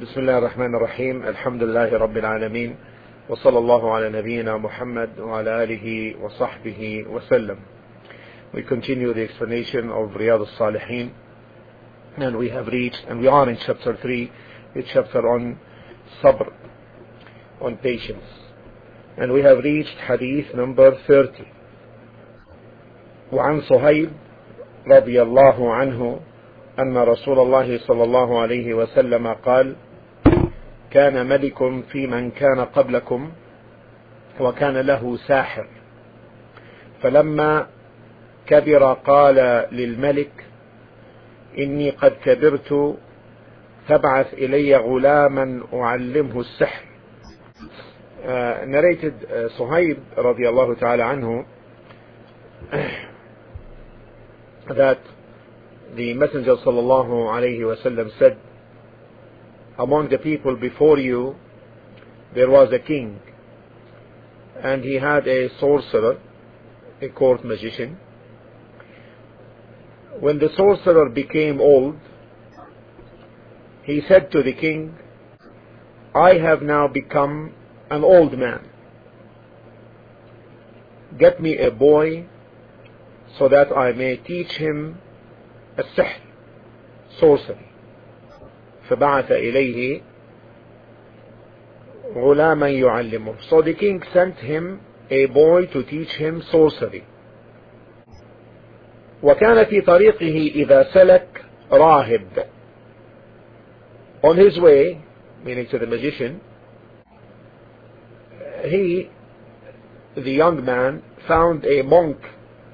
بسم الله الرحمن الرحيم الحمد لله رب العالمين وصلى الله على نبينا محمد وعلى آله وصحبه وسلم We continue the explanation of Riyadh al-Salihin and we have reached and we are in chapter 3 the chapter on sabr on patience and we have reached hadith number 30 وعن صهيب رضي الله عنه أن رسول الله صلى الله عليه وسلم قال كان ملك في من كان قبلكم وكان له ساحر. فلما كبر قال للملك إني قد كبرت فابعث إلي غلاما أعلمه السحر. uh, Suhaib رضي الله تعالى عنه that the Messenger sallallahu alayhi wasallam said, among the people before you, there was a king, and he had a sorcerer, a court magician. When the sorcerer became old, he said to the king, I have now become an old man. Get me a boy so that I may teach him السحر sorcery فبعث إليه غلاما يعلمه so the king sent him a boy to teach him sorcery وكان في طريقه إذا سلك راهب on his way meaning to the magician he the young man found a monk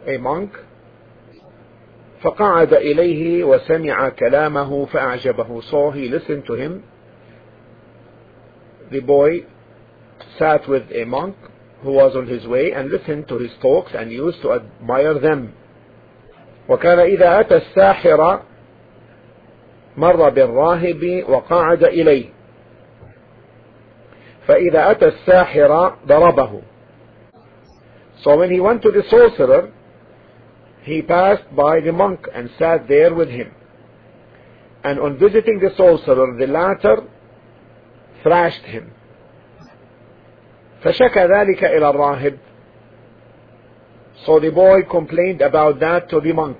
a monk فقعد إليه وسمع كلامه فأعجبه so he listened to him the boy sat with a monk who was on his way and listened to his talks and used to admire them وكان إذا أتى الساحر مر بالراهب وقعد إليه فإذا أتى الساحر ضربه so when he went to the sorcerer he passed by the monk and sat there with him. And on visiting the sorcerer, the latter thrashed him. فشكى ذلك إلى الراهب. So the boy complained about that to the monk.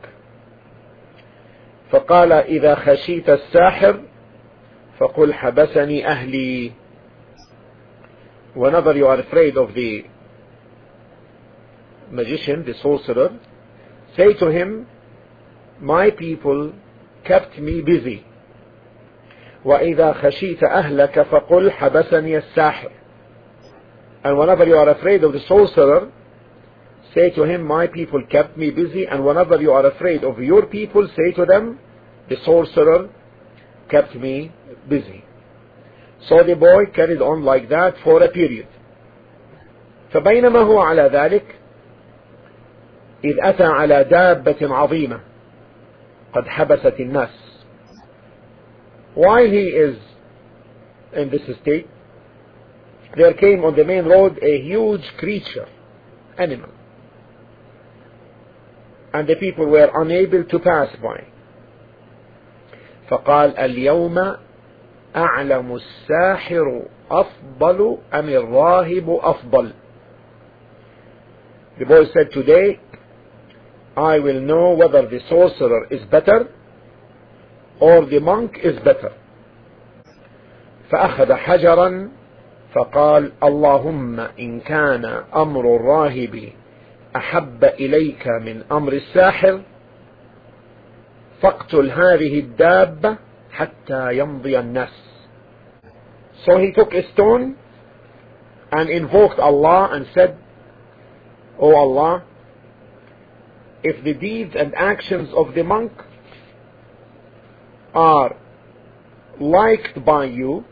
فقال إذا خشيت الساحر فقل حبسني أهلي. Whenever you are afraid of the magician, the sorcerer, Say to him, my people kept me busy. وإذا خشيت أهلك فقل حبسني الساحر. And whenever you are afraid of the sorcerer, say to him, my people kept me busy. And whenever you are afraid of your people, say to them, the sorcerer kept me busy. So the boy carried on like that for a period. فبينما هو على ذلك إذ أتى على دابة عظيمة قد حبست الناس while he is in this state there came on the main road a huge creature animal and the people were unable to pass by فقال اليوم أعلم الساحر أفضل أم الراهب أفضل The boy said today I will know whether the sorcerer is better or the monk is better. فأخذ حجرا فقال اللهم إن كان أمر الراهب أحب إليك من أمر الساحر فاقتل هذه الدابة حتى يمضي الناس. So he took a stone and invoked Allah and said, O Allah, if the deeds and actions of the monk are liked by you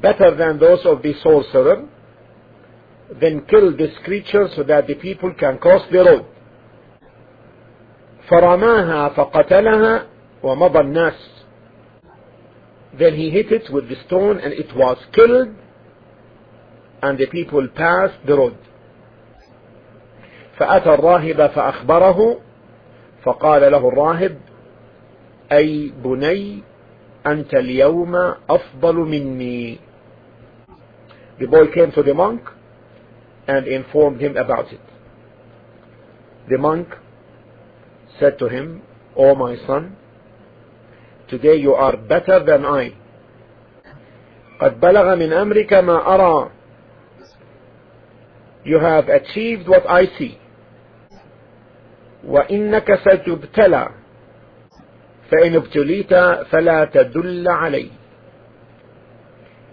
better than those of the sorcerer, then kill this creature so that the people can cross the road. فرماها فقتلها ومضى الناس. Then he hit it with the stone and it was killed and the people passed the road. فأتى الراهب فأخبره فقال له الراهب أي بني أنت اليوم أفضل مني The boy came to the monk and informed him about it. The monk said to him, O my son, today you are better than I. قد بلغ من أمرك ما أرى. You have achieved what I see. وإنك ستبتلى فإن ابتليت فلا تدل علي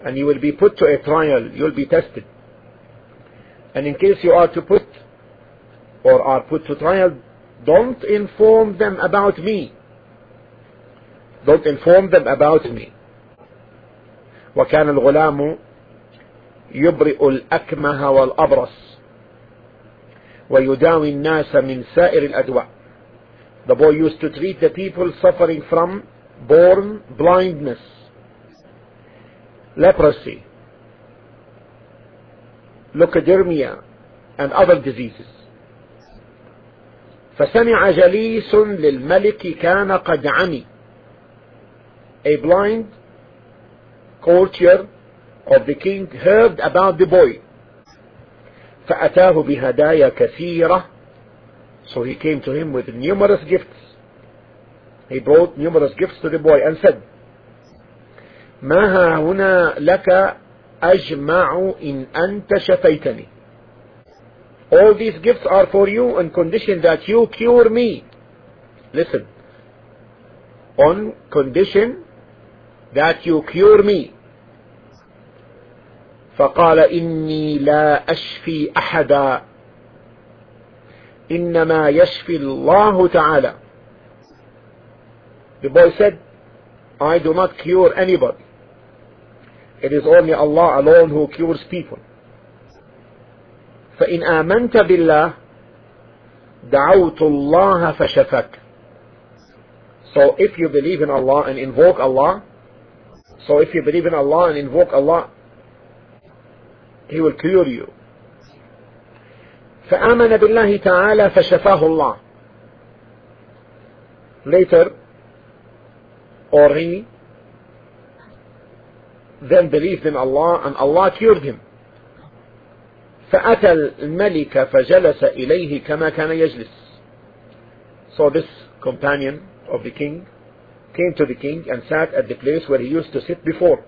and you will be put to a trial you will be tested and in case you are to put or are put to trial don't inform them about me don't inform them about me وكان الغلام يبرئ الأكمه والأبرص ويداوي الناس من سائر الأدواء The boy used to treat the people suffering from born blindness, leprosy, leukodermia, and other diseases. فسمع جليس للملك كان قد عمي A blind courtier of the king heard about the boy فأتاه بهدايا كثيرة So he came to him with numerous gifts. He brought numerous gifts to the boy and said, ما ها هنا لك أجمع إن أنت شفيتني. All these gifts are for you on condition that you cure me. Listen. On condition that you cure me. فقال إني لا أشفي أحدا إنما يشفي الله تعالى The boy said, I do not cure anybody. It is only Allah alone who cures people. فإن آمنت بالله دعوت الله فشفك. So if you believe in Allah and invoke Allah, so if you believe in Allah and invoke Allah, He will cure you. فآمن بالله تعالى فشفاه الله later or he then believed in Allah and Allah cured him فأتى الملك فجلس إليه كما كان يجلس so this companion of the king came to the king and sat at the place where he used to sit before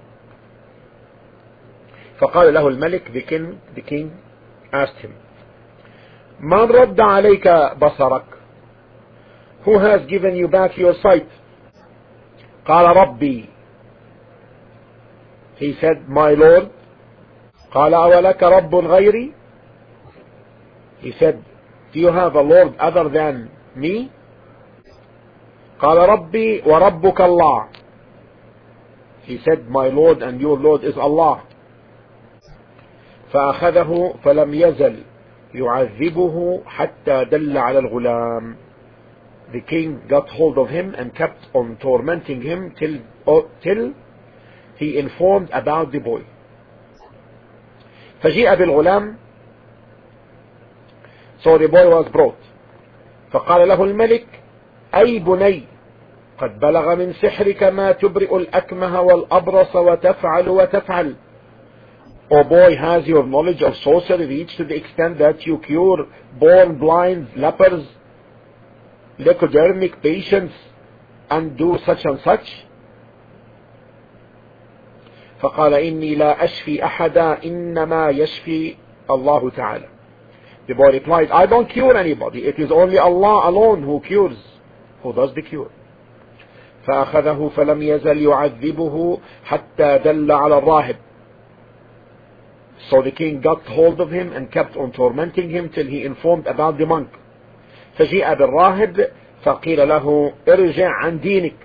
فقال له الملك the king, the asked him من رد عليك بصرك who has given you back your sight قال ربي he said my lord قال أولك رب غيري he said do you have a lord other than me قال ربي وربك الله he said my lord and your lord is Allah فأخذه فلم يزل يعذبه حتى دل على الغلام. The king got hold of him and kept on tormenting him till, uh, till he informed about the boy. فجيء بالغلام. So the boy was brought. فقال له الملك أي بني قد بلغ من سحرك ما تبرئ الأكمه والأبرص وتفعل وتفعل. O boy, has your knowledge of sorcery reached to the extent that you cure born blind, lepers, leucodermic patients, and do such and such? فقال إني لا أشفي أحدا إنما يشفي الله تعالى. The boy replied, I don't cure anybody. It is only Allah alone who cures, who does the cure. فأخذه فلم يزل يعذبه حتى دل على الراهب. So the king got hold of him and kept on tormenting him till he informed about the monk. فجيء بالراهب فقيل له ارجع عن دينك.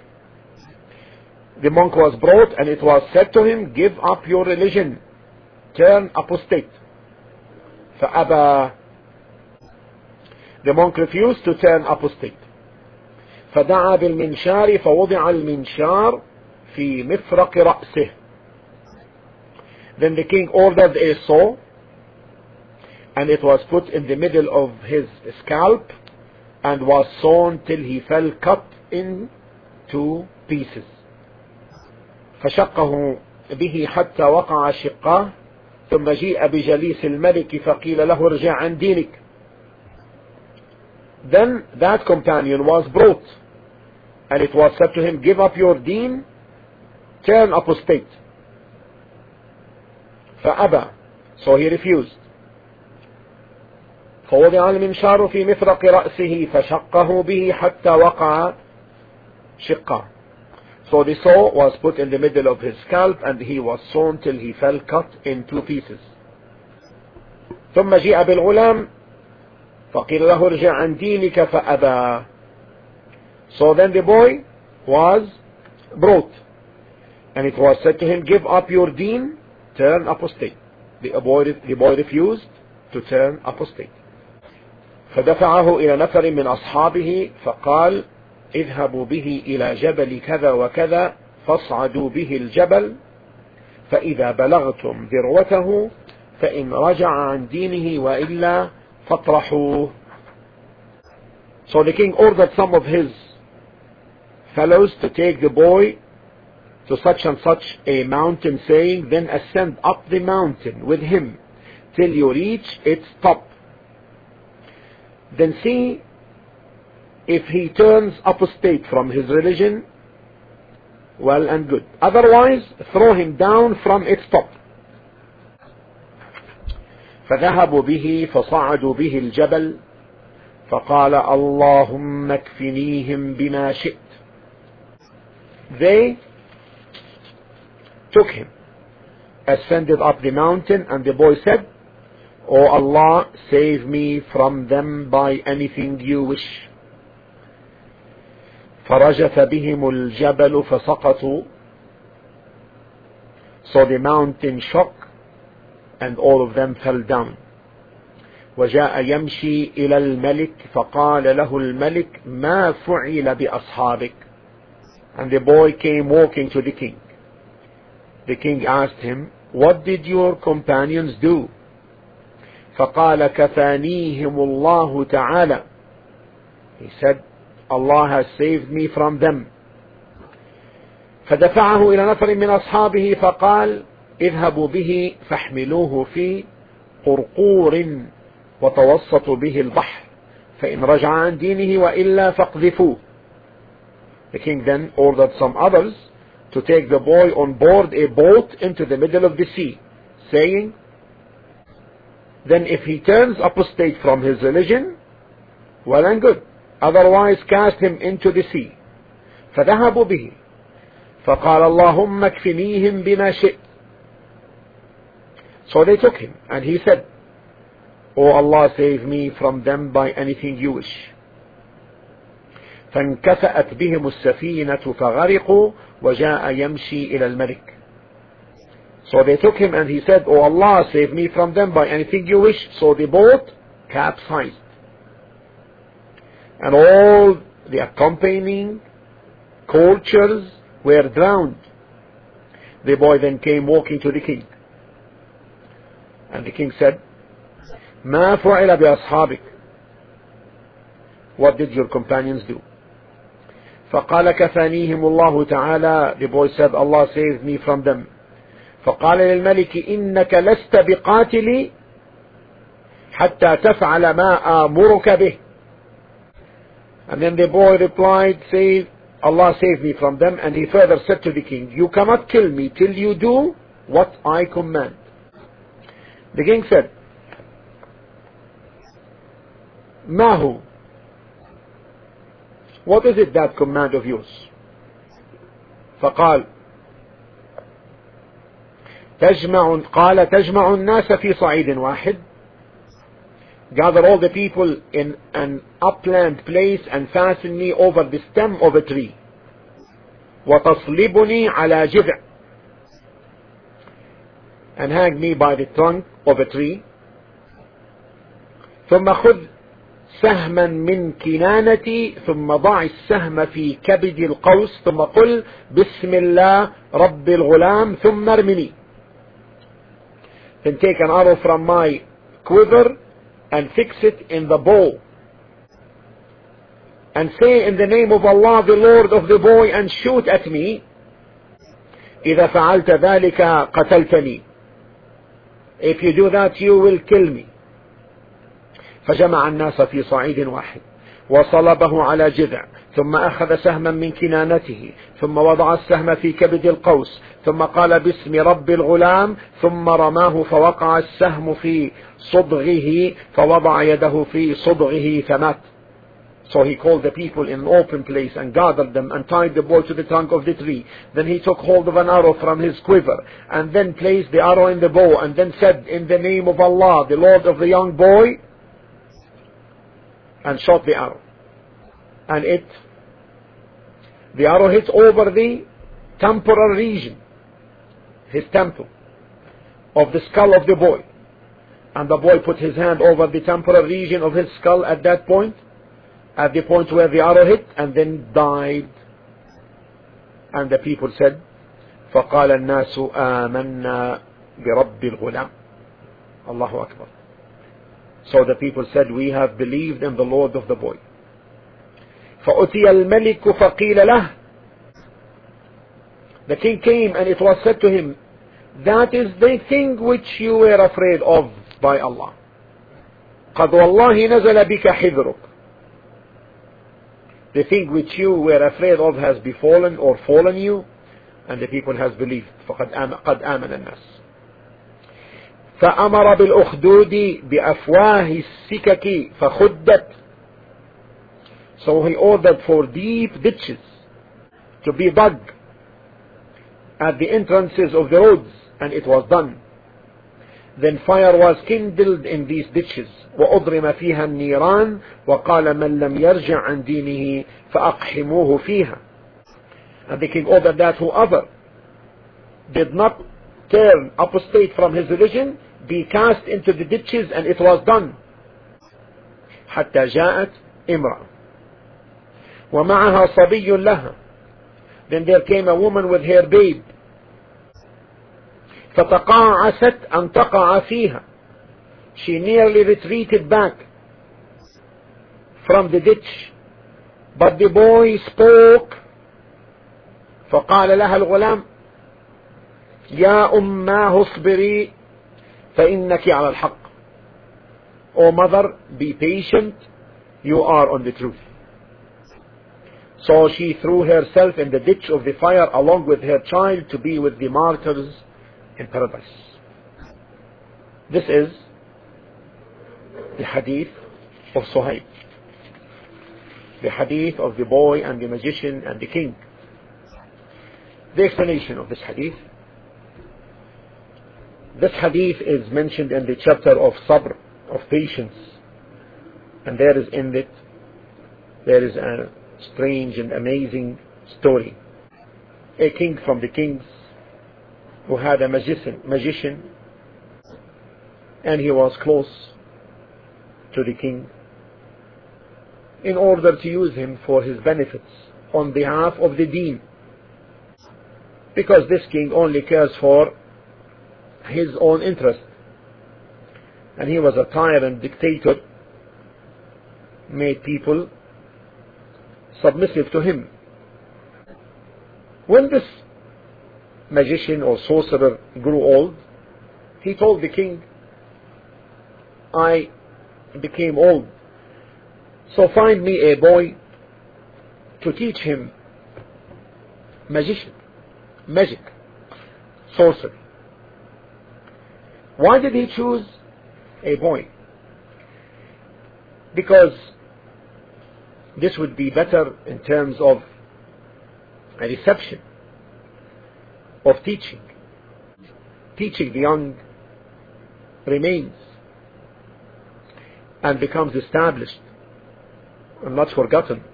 The monk was brought and it was said to him, give up your religion, turn apostate. فأبى The monk refused to turn apostate. فدعا بالمنشار فوضع المنشار في مفرق رأسه. Then the king ordered a saw and it was put in the middle of his scalp and was sawn till he fell cut in two pieces. فشقه به حتى وقع شقاه ثم جيء بجليس الملك فقيل له ارجع عن دينك then that companion was brought and it was said to him give up your deen turn apostate فأبى so he refused فوضع المنشار في مفرق رأسه فشقه به حتى وقع شقه So the saw was put in the middle of his scalp and he was sawn till he fell cut in two pieces. ثم جيء بالغلام فقيل له ارجع عن دينك فأبى. So then the boy was brought and it was said to him give up your deen turn apostate. The boy, the boy refused to turn apostate. فدفعه إلى نفر من أصحابه فقال اذهبوا به إلى جبل كذا وكذا فاصعدوا به الجبل فإذا بلغتم ذروته فإن رجع عن دينه وإلا فاطرحوه So the king ordered some of his fellows to take the boy to such and such a mountain saying then ascend up the mountain with him till you reach its top then see if he turns apostate from his religion, well and good. Otherwise, throw him down from its top. فذهبوا به فصعدوا به الجبل فقال اللهم اكفنيهم بما شئت They took him, ascended up the mountain, and the boy said, O oh Allah, save me from them by anything you wish. فرجف بهم الجبل فسقطوا So the mountain shook and all of them fell down وجاء يمشي إلى الملك فقال له الملك ما فعل بأصحابك And the boy came walking to the king. The king asked him, What did your companions do? فقال كفانيهم الله تعالى. He said, Allah has saved me from them. فدفعه إلى نفر من أصحابه فقال اذهبوا به فاحملوه في قرقور وتوسطوا به البحر فإن رجع عن دينه وإلا فاقذفوه. The king then ordered some others to take the boy on board a boat into the middle of the sea, saying, Then if he turns apostate from his religion, well and good. otherwise cast him into the sea فذهبوا به فقال اللهم اكفنيهم بما شئت so they took him and he said O Allah save me from them by anything you wish فانكفأت بهم السفينة فغرقوا وجاء يمشي إلى الملك So they took him and he said, O Allah, save me from them by anything you wish. So the boat capsized. and all the accompanying cultures were drowned. The boy then came walking to the king. And the king said, ما فعل بأصحابك What did your companions do? فقال كفانيهم الله تعالى The boy said, Allah saved me from them. فقال للملك إنك لست بقاتلي حتى تفعل ما آمرك به And then the boy replied, say, Allah save me from them. And he further said to the king, you cannot kill me till you do what I command. The king said, Mahu, what is it that command of yours? فقال تجمع قال تجمع الناس في صعيد واحد gather all the people in an upland place and fasten me over the stem of a tree وتصلبني على جذع and hang me by the trunk of a tree ثم خذ سهما من كنانتي ثم ضع السهم في كبد القوس ثم قل بسم الله رب الغلام ثم ارمني then take an arrow from my quiver and fix it in the bow and say in the name of Allah the Lord of the boy and shoot at me إذا فعلت ذلك قتلتني if you do that you will kill me فجمع الناس في صعيد واحد وصلبه على جذع ثم أخذ سهما من كنانته ثم وضع السهم في كبد القوس ثم قال باسم رب الغلام ثم رماه فوقع السهم في صدغه فوضع يده في صدغه فمات So he called the people in an open place and gathered them and tied the boy to the trunk of the tree. Then he took hold of an arrow from his quiver and then placed the arrow in the bow and then said, In the name of Allah, the Lord of the young boy, and shot the arrow. And it, the arrow hit over the temporal region, his temple, of the skull of the boy. And the boy put his hand over the temporal region of his skull at that point, at the point where the arrow hit, and then died. And the people said, فقال الناس آمنا برب الغلام الله أكبر So the people said, we have believed in the Lord of the boy. فأتي الملك فقيل له The king came and it was said to him, that is the thing which you were afraid of by Allah. قد والله نزل بك حذرك. The thing which you were afraid of has befallen or fallen you, and the people has believed. فقد قد آمن الناس. فأمر بالأخدود بأفواه السكك فخدت So he ordered for deep ditches to be dug at the entrances of the roads and it was done. Then fire was kindled in these ditches وأضرم فيها النيران وقال من لم يرجع عن دينه فأقحموه فيها And the king ordered that whoever did not turn apostate from his religion be cast into the ditches and it was done حتى جاءت امرأة ومعها صبي لها then there came a woman with her babe فتقاعست أن تقع فيها she nearly retreated back from the ditch but the boy spoke فقال لها الغلام يا أماه اصبري فإنك على الحق O mother, be patient, you are on the truth. So she threw herself in the ditch of the fire along with her child to be with the martyrs in paradise. This is the hadith of Suhaib. The hadith of the boy and the magician and the king. The explanation of this hadith. this hadith is mentioned in the chapter of sabr, of patience. And there is in it, there is a strange and amazing story. A king from the kings who had a magician, magician and he was close to the king in order to use him for his benefits on behalf of the deen because this king only cares for his own interest. And he was a tyrant dictator made people submissive to him. When this magician or sorcerer grew old he told the king I became old. So find me a boy to teach him magician magic sorcery why did he choose a boy because this would be better in terms of a reception of teaching. Teaching the young remains and becomes established and not forgotten.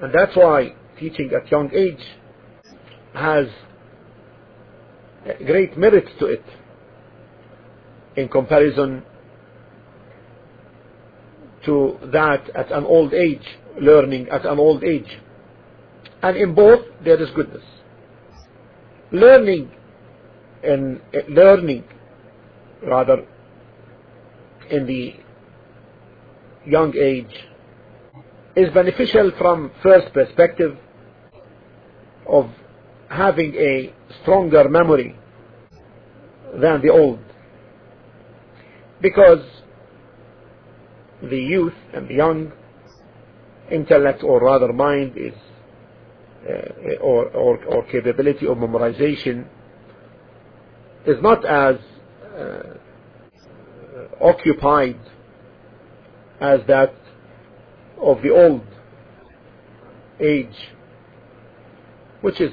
And that's why teaching at young age has great merit to it in comparison to that at an old age, learning at an old age. And in both there is goodness. Learning in eh, learning rather in the young age is beneficial from first perspective of having a stronger memory than the old. Because the youth and the young intellect or rather mind is uh, or, or, or capability of memorization is not as uh, occupied as that of the old age, which is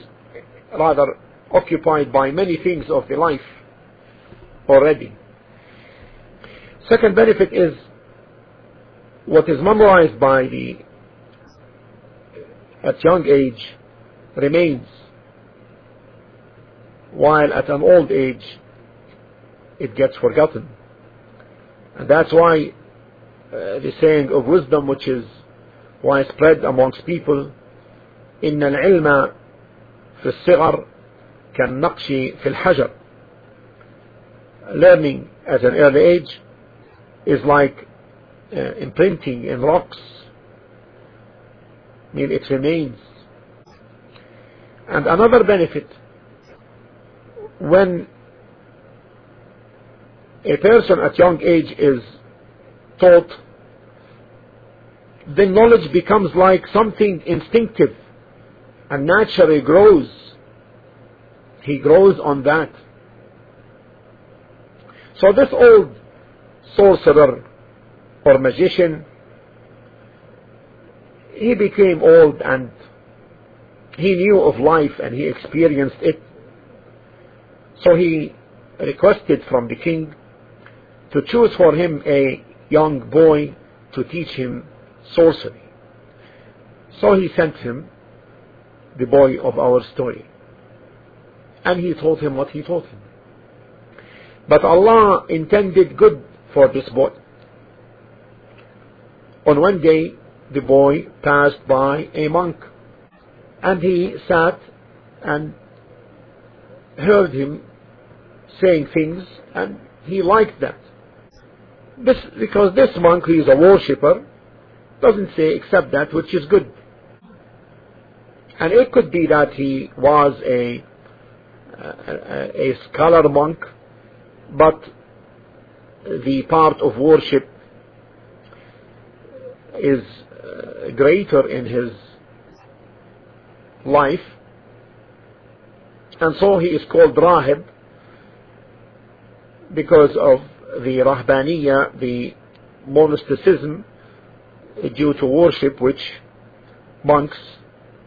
rather occupied by many things of the life already. Second benefit is what is memorized by the at young age remains while at an old age it gets forgotten and that's why uh, the saying of wisdom which is widespread amongst people إن العلم في الصغر كالنقش في الحجر learning at an early age is like uh, imprinting in rocks. I mean it remains. And another benefit when a person at young age is taught then knowledge becomes like something instinctive and naturally grows. He grows on that. So this old sorcerer or magician he became old and he knew of life and he experienced it so he requested from the king to choose for him a young boy to teach him sorcery. So he sent him the boy of our story. And he taught him what he taught him. But Allah intended good for this boy. On one day, the boy passed by a monk. And he sat and heard him saying things and he liked that. This, because this monk who is a worshipper doesn't say except that which is good. And it could be that he was a, a, a scholar monk, but the part of worship is uh, greater in his life. And so he is called Rahib because of the Rahbaniya, the monasticism due to worship which monks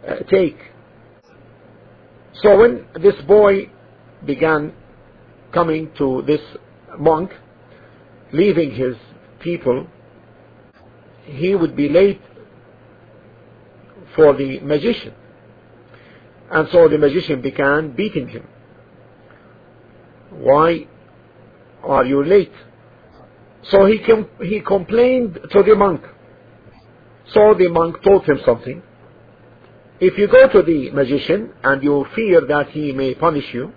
uh, take. So when this boy began coming to this monk, leaving his people, he would be late for the magician. And so the magician began beating him. Why are you late? So he, com- he complained to the monk. So the monk told him something. If you go to the magician and you fear that he may punish you,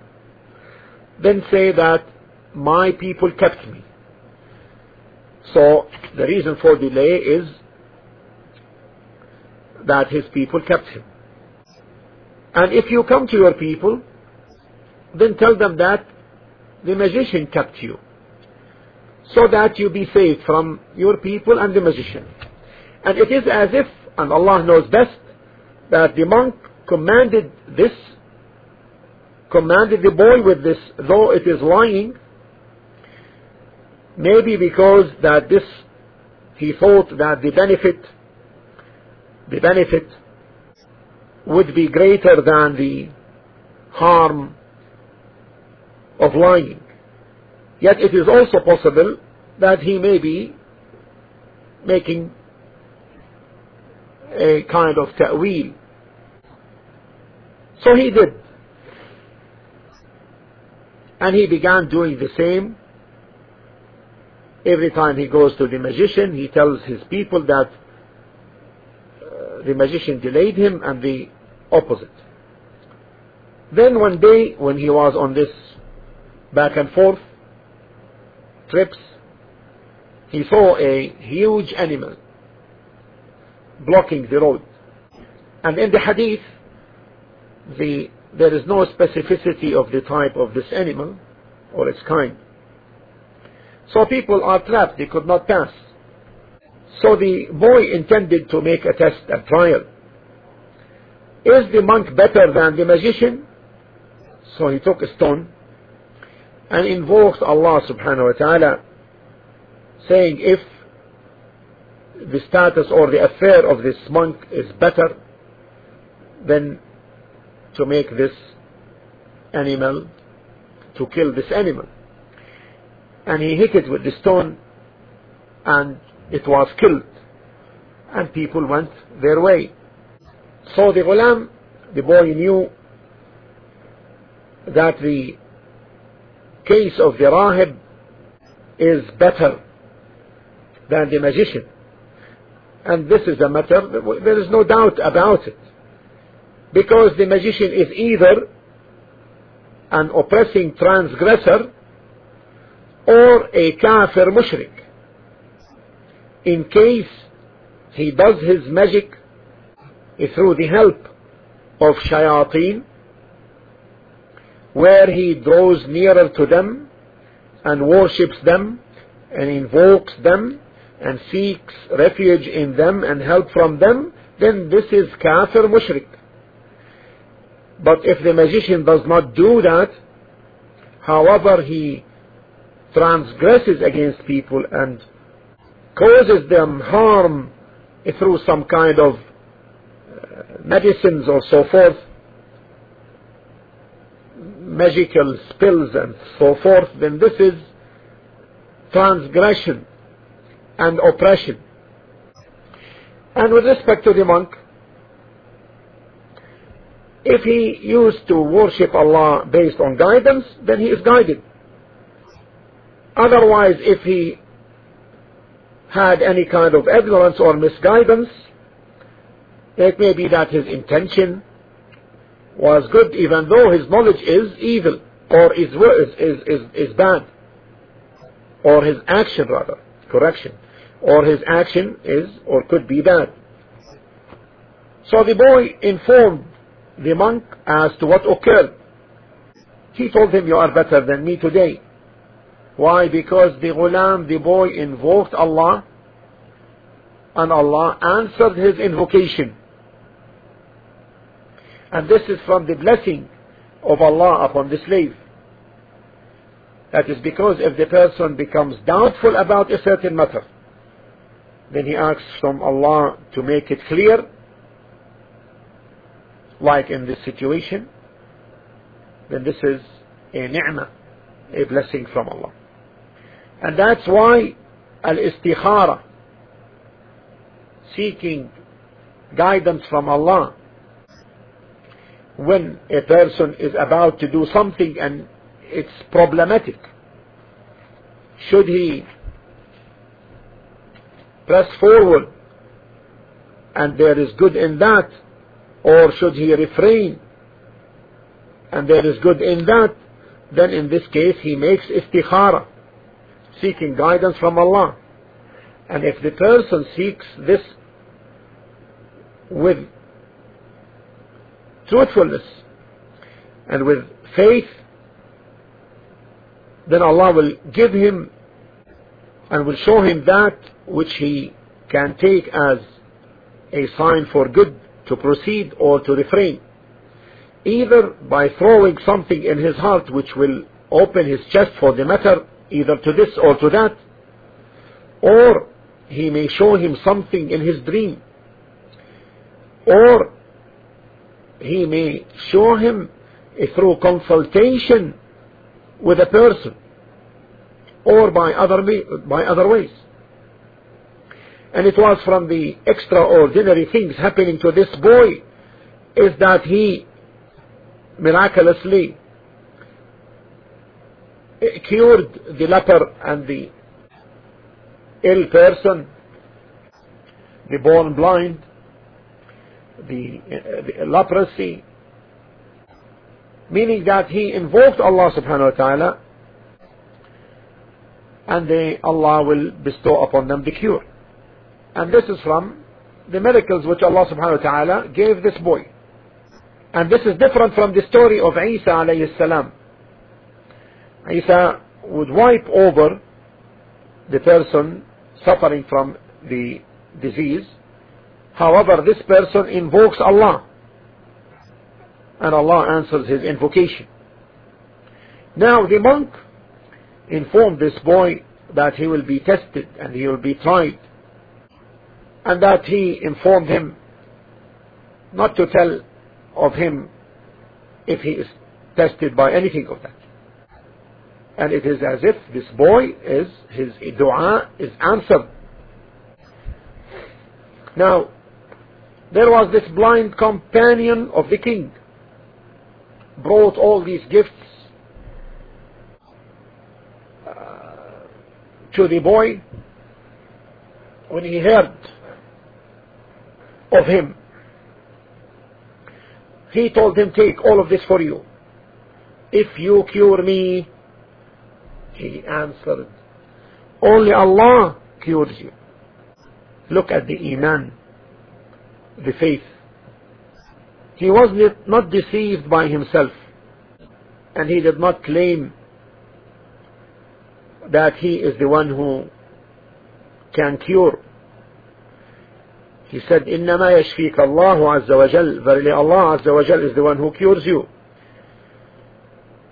then say that my people kept me. So the reason for delay is that his people kept him. And if you come to your people, then tell them that the magician kept you. So that you be saved from your people and the magician. And it is as if, and Allah knows best, that the monk commanded this, commanded the boy with this, though it is lying, maybe because that this, he thought that the benefit, the benefit would be greater than the harm of lying. Yet it is also possible that he may be making a kind of ta'wil. So he did. And he began doing the same. Every time he goes to the magician, he tells his people that uh, the magician delayed him and the opposite. Then one day, when he was on this back and forth trips, he saw a huge animal blocking the road. And in the hadith, the, there is no specificity of the type of this animal or its kind. So people are trapped, they could not pass. So the boy intended to make a test, a trial. Is the monk better than the magician? So he took a stone and invoked Allah subhanahu wa ta'ala saying if the status or the affair of this monk is better then to make this animal to kill this animal and he hit it with the stone and it was killed. And people went their way. So the ghulam the boy knew that the case of the rahib is better than the magician. And this is a matter there is no doubt about it. Because the magician is either an oppressing transgressor or a kafir mushrik. In case he does his magic through the help of shayateen where he draws nearer to them and worships them and invokes them and seeks refuge in them and help from them then this is kafir mushrik. But if the magician does not do that, however he transgresses against people and causes them harm through some kind of uh, medicines or so forth, magical spells and so forth, then this is transgression and oppression. And with respect to the monk, if he used to worship Allah based on guidance, then he is guided. Otherwise, if he had any kind of ignorance or misguidance, it may be that his intention was good even though his knowledge is evil or is, is, is, is bad or his action rather, correction, or his action is or could be bad. So the boy informed the monk as to what occurred. He told him, you are better than me today. Why? Because the ghulam, the boy, invoked Allah and Allah answered his invocation. And this is from the blessing of Allah upon the slave. That is because if the person becomes doubtful about a certain matter, then he asks from Allah to make it clear like in this situation, then this is a ni'mah, a blessing from Allah. And that's why al-istikhara, seeking guidance from Allah, when a person is about to do something and it's problematic, should he press forward and there is good in that or should he refrain and there is good in that then in this case he makes istikhara seeking guidance from Allah. And if the person seeks this with truthfulness and with faith then Allah will give him and will show him that which he can take as a sign for good to proceed or to refrain, either by throwing something in his heart which will open his chest for the matter, either to this or to that, or he may show him something in his dream, or he may show him through consultation with a person, or by other, by other ways. And it was from the extraordinary things happening to this boy is that he miraculously cured the leper and the ill person, the born blind, the, uh, the leprosy, meaning that he invoked Allah subhanahu wa ta'ala and they, Allah will bestow upon them the cure. And this is from the miracles which Allah subhanahu wa ta'ala gave this boy. And this is different from the story of Isa alayhi salam. Isa would wipe over the person suffering from the disease. However, this person invokes Allah. And Allah answers his invocation. Now the monk informed this boy that he will be tested and he will be tried. And that he informed him not to tell of him if he is tested by anything of that. And it is as if this boy is, his dua is answered. Now, there was this blind companion of the king, brought all these gifts uh, to the boy when he heard of him. He told him, take all of this for you. If you cure me, he answered, only Allah cures you. Look at the Iman, the faith. He was not deceived by himself, and he did not claim that he is the one who can cure. He said, إِنَّمَا يَشْفِيكَ اللَّهُ عَزَّ وَجَلَّ Verily Allah Azza wa Jal is the one who cures you.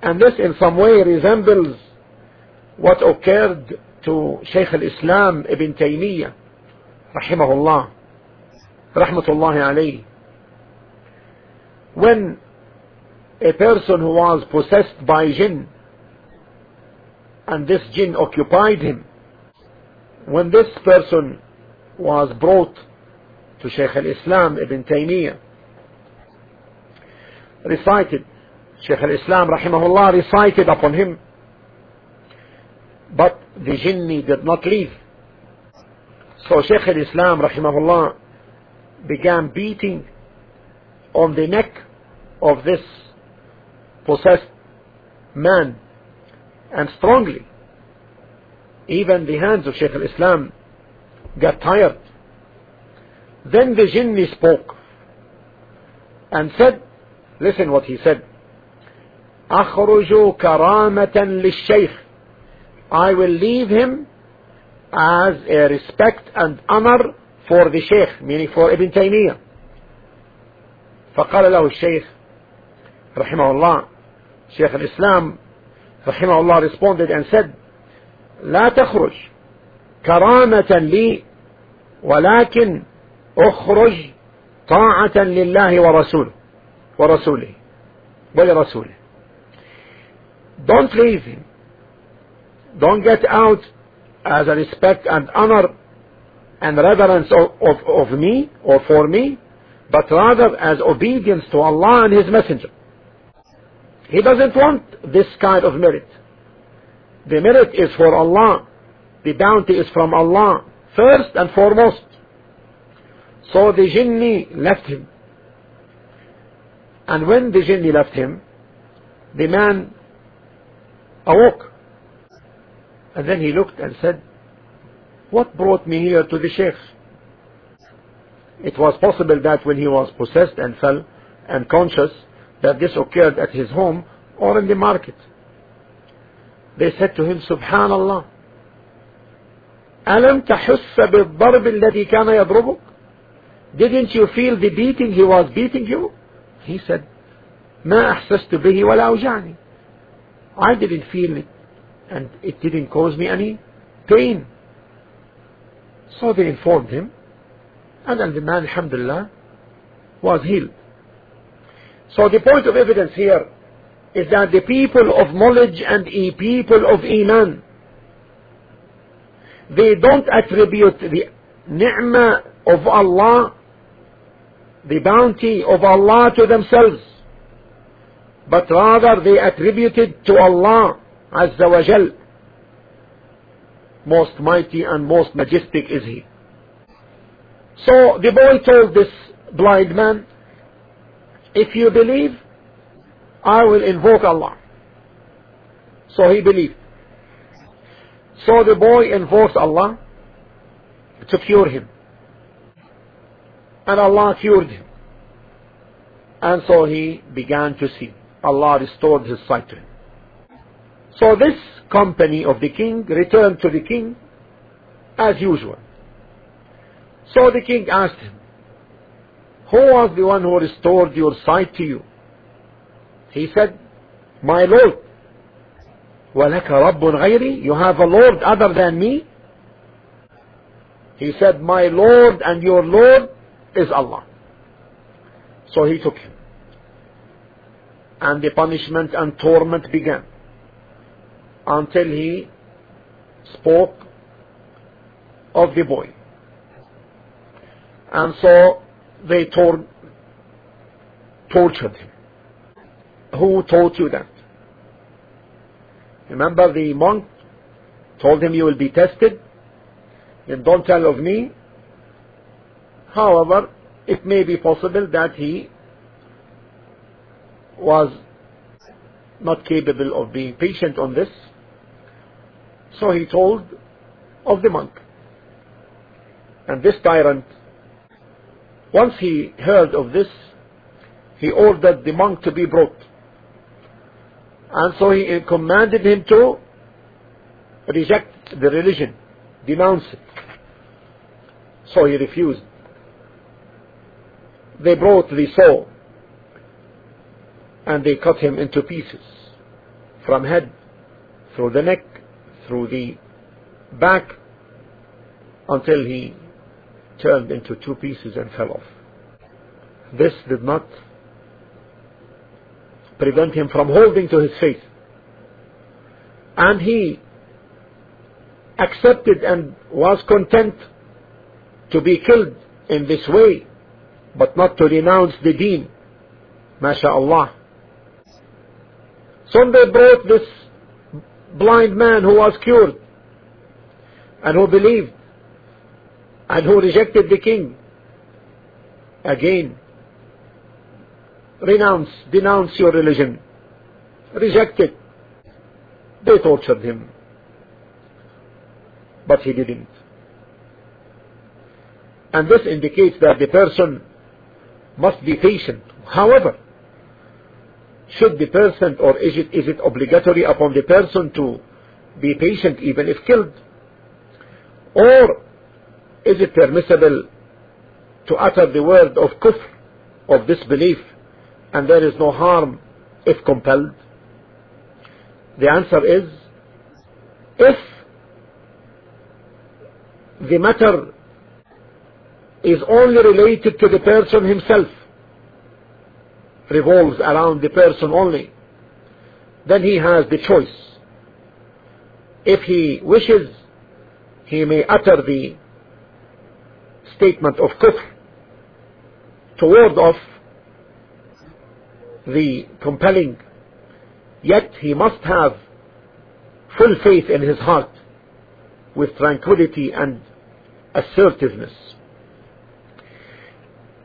And this in some way resembles what occurred to Shaykh al-Islam Ibn Taymiyyah rahimahullah rahmatullahi alayhi. When a person who was possessed by jinn and this jinn occupied him when this person was brought to Shaykh al-Islam Ibn Taymiyyah recited Shaykh al-Islam rahimahullah recited upon him but the jinni did not leave. So Shaykh al-Islam rahimahullah began beating on the neck of this possessed man and strongly. Even the hands of Shaykh al-Islam got tired. Then the jinni spoke and said, listen what he said, أخرج كرامة للشيخ I will leave him as a respect and honor for the Sheikh, meaning for Ibn Taymiyyah. فقال له الشيخ رحمه الله شيخ الإسلام رحمه الله responded and said لا تخرج كرامة لي ولكن اخرج طاعة لله ورسوله ورسوله ولرسوله don't leave him don't get out as a respect and honor and reverence of, of, of me or for me, but rather as obedience to Allah and His Messenger. He doesn't want this kind of merit. The merit is for Allah. The bounty is from Allah, first and foremost. So the jinni left him. And when the jinni left him, the man awoke. And then he looked and said, what brought me here to the sheikh? It was possible that when he was possessed and fell unconscious, that this occurred at his home or in the market. They said to him, Subhanallah, ألم تحس بالضرب الذي كان يضربك? Didn't you feel the beating he was beating you? He said, ما أحسست به ولا أوجعني. I didn't feel it and it didn't cause me any pain. So they informed him, and then the man, alhamdulillah, was healed. So the point of evidence here is that the people of knowledge and the people of Iman, they don't attribute the ni'mah of Allah, the bounty of Allah to themselves, but rather they attribute it to Allah Wa Jal. Most mighty and most majestic is He. So the boy told this blind man, if you believe, I will invoke Allah. So he believed. So the boy invoked Allah to cure him. And Allah cured him. And so he began to see. Allah restored his sight to him. So this company of the king returned to the king as usual. So the king asked him, Who was the one who restored your sight to you? He said, My Lord. وَلَكَ رَبٌّ غَيْرِي You have a Lord other than me? He said, My Lord and your Lord is Allah. So he took him. And the punishment and torment began until he spoke of the boy. And so they tor- tortured him. Who taught you that? Remember the monk told him you will be tested? Then don't tell of me. However, it may be possible that he was not capable of being patient on this. So he told of the monk. And this tyrant, once he heard of this, he ordered the monk to be brought. And so he commanded him to reject the religion, denounce it. So he refused. They brought the saw and they cut him into pieces from head, through the neck, through the back, until he turned into two pieces and fell off. This did not prevent him from holding to his faith. And he accepted and was content to be killed in this way, but not to renounce the deen. MashaAllah. So they brought this blind man who was cured and who believed and who rejected the king. Again, renounce, denounce your religion. Reject it. They tortured him. But he didn't. And this indicates that the person must be patient. However, should the person or is it, is it obligatory upon the person to be patient even if killed? Or is it permissible to utter the word of kufr, of disbelief, and there is no harm if compelled? The answer is, if the matter is only related to the person himself, revolves around the person only, then he has the choice. If he wishes, he may utter the statement of kufr to ward off the compelling, yet he must have full faith in his heart with tranquility and assertiveness.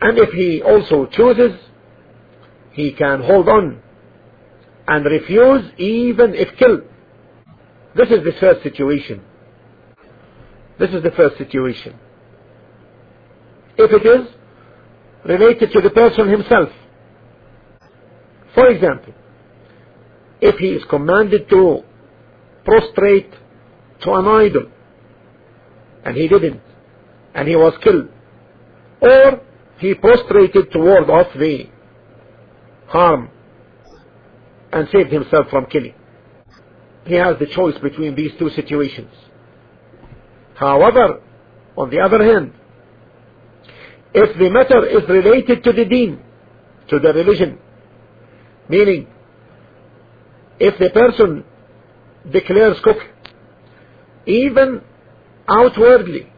And if he also chooses, he can hold on and refuse even if killed. This is the first situation. This is the first situation. If it is related to the person himself, for example, if he is commanded to prostrate to an idol and he didn't and he was killed or he prostrated toward off the harm and saved himself from killing. He has the choice between these two situations. However, on the other hand, if the matter is related to the deen, to the religion, meaning if the person declares kufr, even outwardly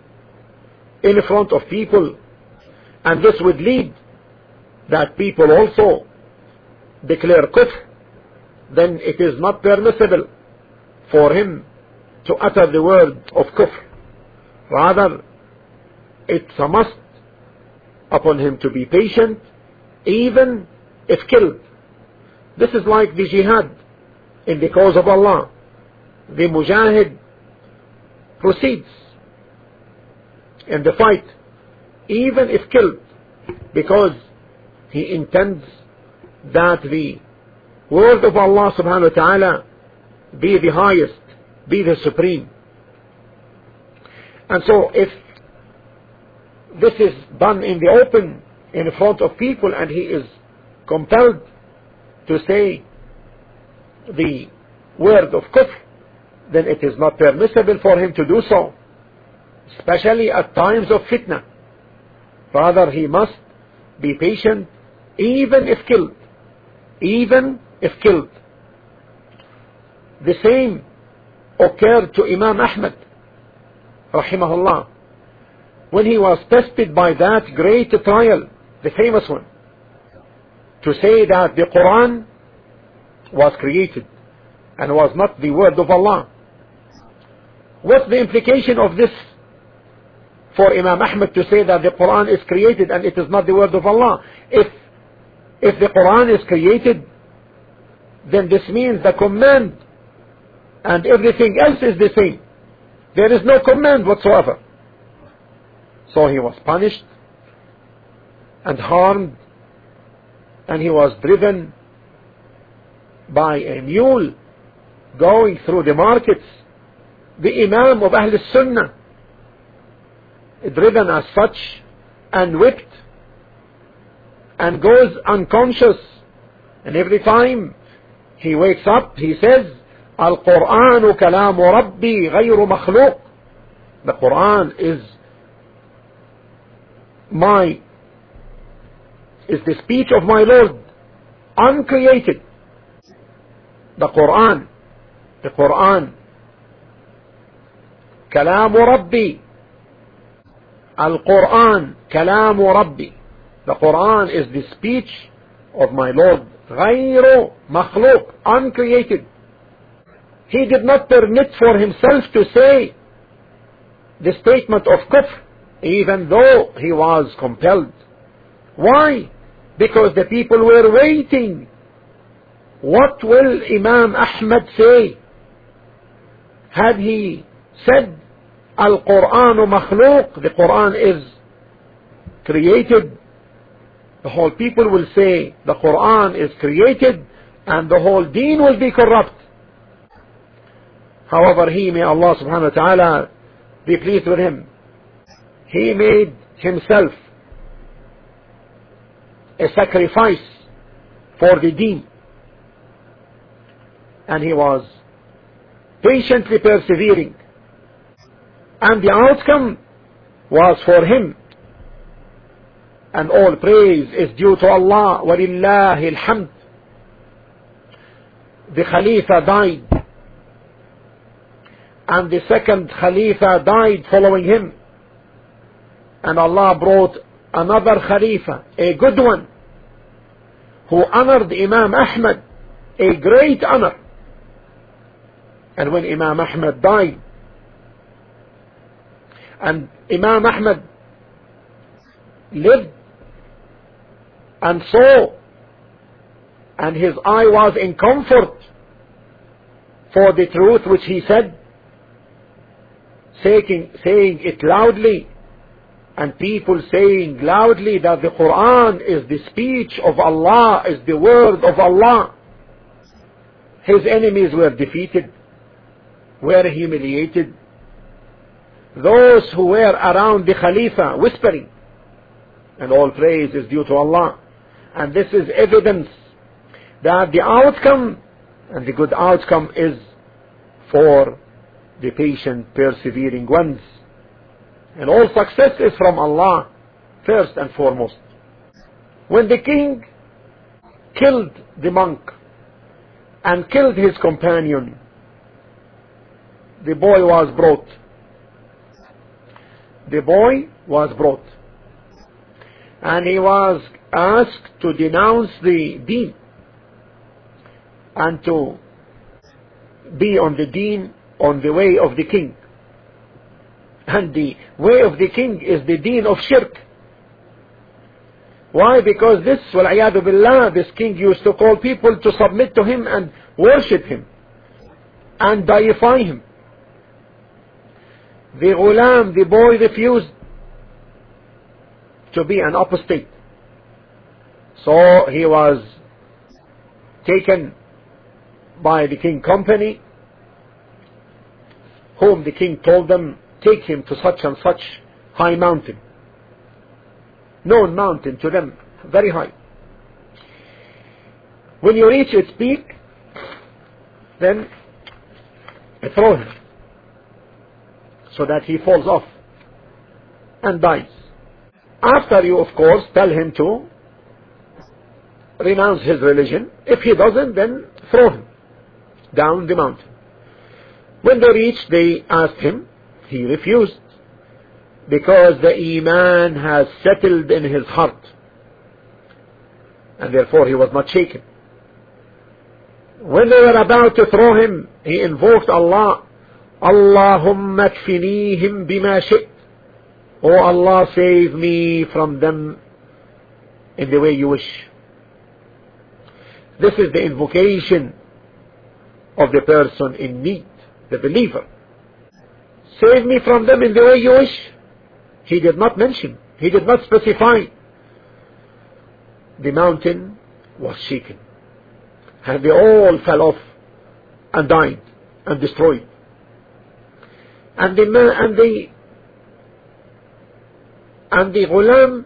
in front of people, and this would lead that people also declare kufr, then it is not permissible for him to utter the word of kufr. Rather, it's a must upon him to be patient, even if killed. This is like the jihad in the cause of Allah. The mujahid proceeds in the fight, even if killed, because he intends that the word of Allah subhanahu wa ta'ala be the highest, be the supreme. And so if this is done in the open in front of people and he is compelled to say the word of kufr, then it is not permissible for him to do so, especially at times of fitna. Rather, he must be patient even if killed. Even if killed. The same occurred to Imam Ahmad, rahimahullah, when he was tested by that great trial, the famous one, to say that the Quran was created and was not the word of Allah. What's the implication of this for Imam Ahmad to say that the Quran is created and it is not the word of Allah? If, if the Quran is created, then this means the command and everything else is the same. There is no command whatsoever. So he was punished and harmed and he was driven by a mule going through the markets. The Imam of Ahl Sunnah driven as such and whipped and goes unconscious and every time he wakes up he says القرآن كلام ربي غير مخلوق the Quran is my is the speech of my Lord uncreated the Quran the Quran كلام ربي القرآن كلام ربي the Quran is the speech of my Lord غير مخلوق uncreated he did not permit for himself to say the statement of kufr even though he was compelled why because the people were waiting what will Imam Ahmad say had he said Al-Quran makhluk, the Quran is created, the whole people will say the Quran is created and the whole deen will be corrupt. However, he, may Allah subhanahu wa ta'ala be pleased with him, he made himself a sacrifice for the deen. And he was patiently persevering. And the outcome was for him And all praise is due to Allah. وَلِلَّهِ الْحَمْدِ The Khalifa died. And the second Khalifa died following him. And Allah brought another Khalifa, a good one, who honored Imam Ahmad, a great honor. And when Imam Ahmad died, and Imam Ahmad lived and saw, and his eye was in comfort for the truth which he said, saying, saying it loudly, and people saying loudly that the Quran is the speech of Allah, is the word of Allah. His enemies were defeated were humiliated. Those who were around the Khalifa whispering, and all praise is due to Allah. And this is evidence that the outcome and the good outcome is for the patient, persevering ones. And all success is from Allah, first and foremost. When the king killed the monk and killed his companion, the boy was brought. The boy was brought. And he was asked to denounce the deen and to be on the deen on the way of the king. And the way of the king is the deen of shirk. Why? Because this, wal'iyadu billah, this king used to call people to submit to him and worship him and deify him. The ghulam, the boy refused to be an apostate. So he was taken by the king company, whom the king told them, take him to such and such high mountain. Known mountain to them, very high. When you reach its peak, then throw him so that he falls off and dies. After you, of course, tell him to renounce his religion. If he doesn't, then throw him down the mountain. When they reached, they asked him. He refused because the Iman has settled in his heart. And therefore he was not shaken. When they were about to throw him, he invoked Allah. Allahumma kfinihim bima shit. Oh Allah, save me from them in the way you wish. This is the invocation of the person in need, the believer. Save me from them in the way you wish. He did not mention, he did not specify. The mountain was shaken. And they all fell off and died and destroyed. And the and the the ghulam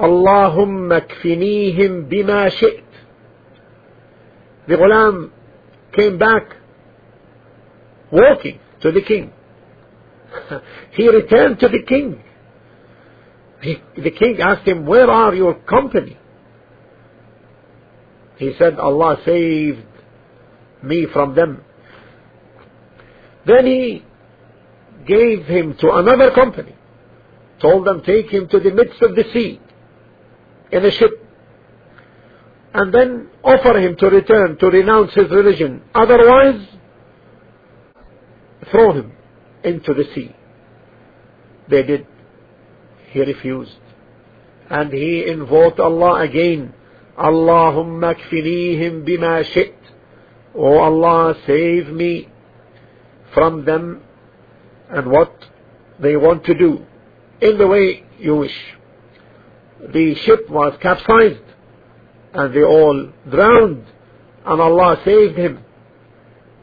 اللهم اكفنيهم بما شئت the ghulam came back walking to the king he returned to the king he, the king asked him where are your company he said Allah saved me from them then he gave him to another company told them take him to the midst of the sea in a ship and then offer him to return to renounce his religion. Otherwise, throw him into the sea. They did. He refused. And he invoked Allah again. Allahumma kfinihim bima shit. Oh Allah, save me from them and what they want to do in the way you wish the ship was capsized and they all drowned and Allah saved him.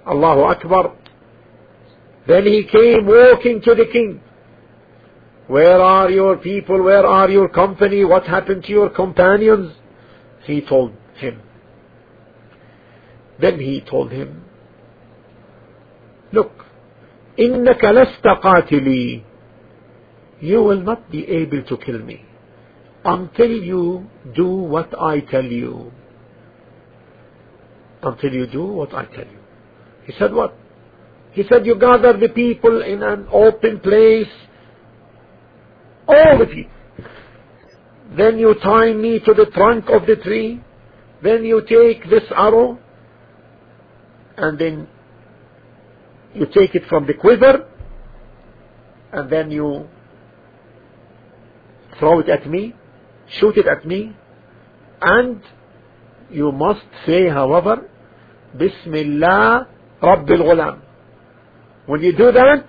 Allahu Akbar. Then he came walking to the king. Where are your people? Where are your company? What happened to your companions? He told him. Then he told him, Look, إنك لست قاتلي. You will not be able to kill me until you do what I tell you. Until you do what I tell you. He said what? He said you gather the people in an open place, all the people. Then you tie me to the trunk of the tree. Then you take this arrow and then you take it from the quiver and then you throw it at me shoot it at me and you must say however Bismillah Rabbil Ghulam when you do that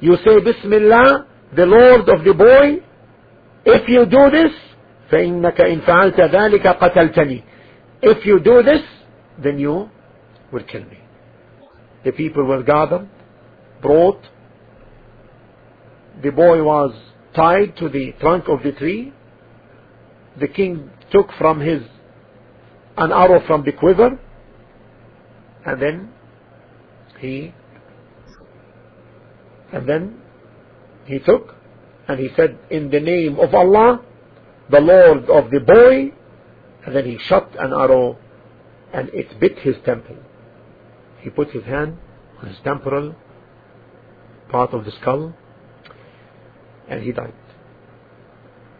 you say Bismillah the Lord of the boy if you do this فإنك إن فعلت ذلك قتلتني if you do this then you will kill me the people were gathered brought. The boy was tied to the trunk of the tree. The king took from his an arrow from the quiver and then he and then he took and he said in the name of Allah the Lord of the boy and then he shot an arrow and it bit his temple he put his hand on his temporal part of the skull and he died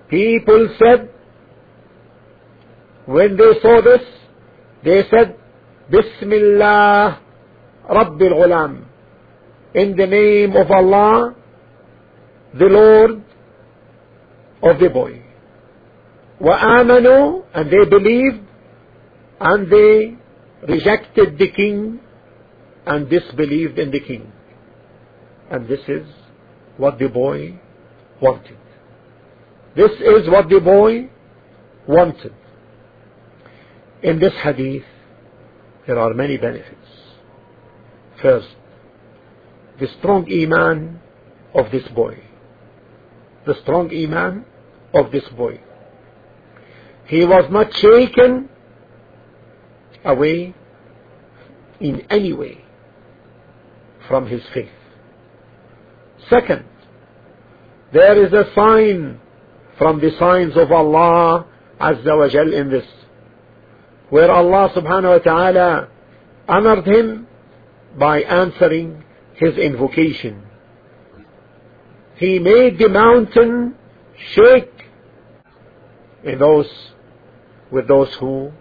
people said when they saw this, they said, Bismillah Rabbil Ghulam. In the name of Allah, the Lord of the boy. وآمنوا and they believed and they rejected the king and disbelieved in the king. And this is what the boy wanted. This is what the boy wanted. In this hadith, there are many benefits. First, the strong iman of this boy. The strong iman of this boy. He was not shaken away in any way from his faith. Second, there is a sign from the signs of Allah Azza wa Jal in this, where Allah subhanahu wa ta'ala honored him by answering his invocation. He made the mountain shake in those with those who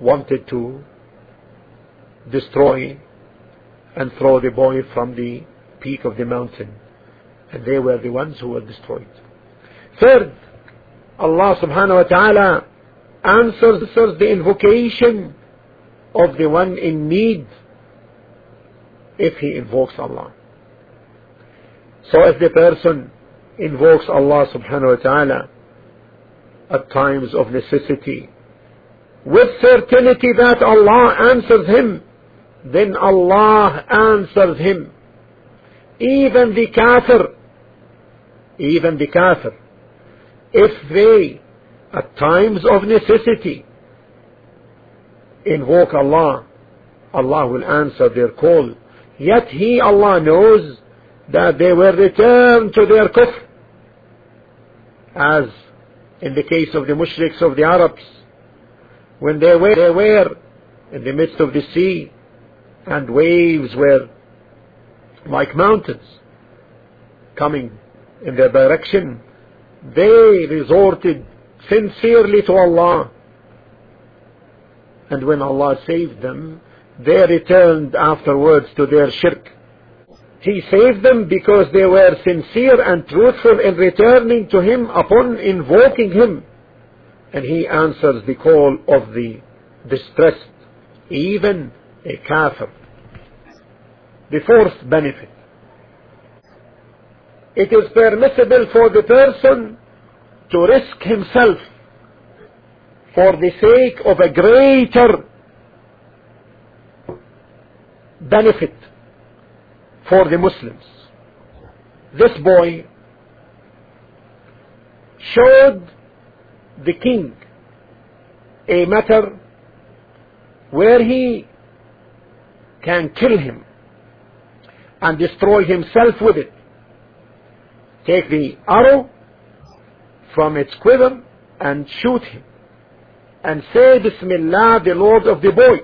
wanted to destroy and throw the boy from the peak of the mountain. And they were the ones who were destroyed. Third, Allah subhanahu wa ta'ala answers the invocation of the one in need if he invokes Allah. So if the person invokes Allah subhanahu wa ta'ala at times of necessity, with certainty that Allah answers him, then Allah answers him. Even the kafir, even the kafir, if they, at times of necessity, invoke Allah, Allah will answer their call. Yet He, Allah, knows that they will return to their kufr. As in the case of the mushriks of the Arabs, when they were, they were in the midst of the sea, and waves were like mountains coming in their direction, they resorted sincerely to Allah. And when Allah saved them, they returned afterwards to their shirk. He saved them because they were sincere and truthful in returning to Him upon invoking Him. And He answers the call of the distressed, even a kafir. The fourth benefit. It is permissible for the person to risk himself for the sake of a greater benefit for the Muslims. This boy showed the king a matter where he can kill him and destroy himself with it. Take the arrow from its quiver and shoot him and say Bismillah the Lord of the boy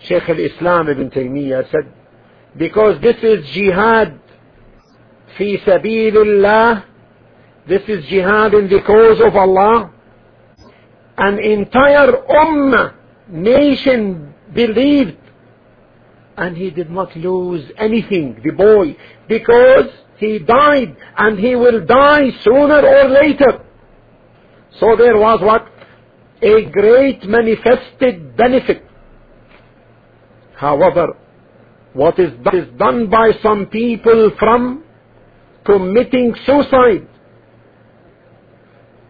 Shaykh al-Islam ibn Taymiyyah said, because this is jihad fi sabilillah, this is jihad in the cause of Allah, an entire ummah, nation believed, and he did not lose anything, the boy, because he died, and he will die sooner or later. So there was what? A great manifested benefit However, what is done by some people from committing suicide.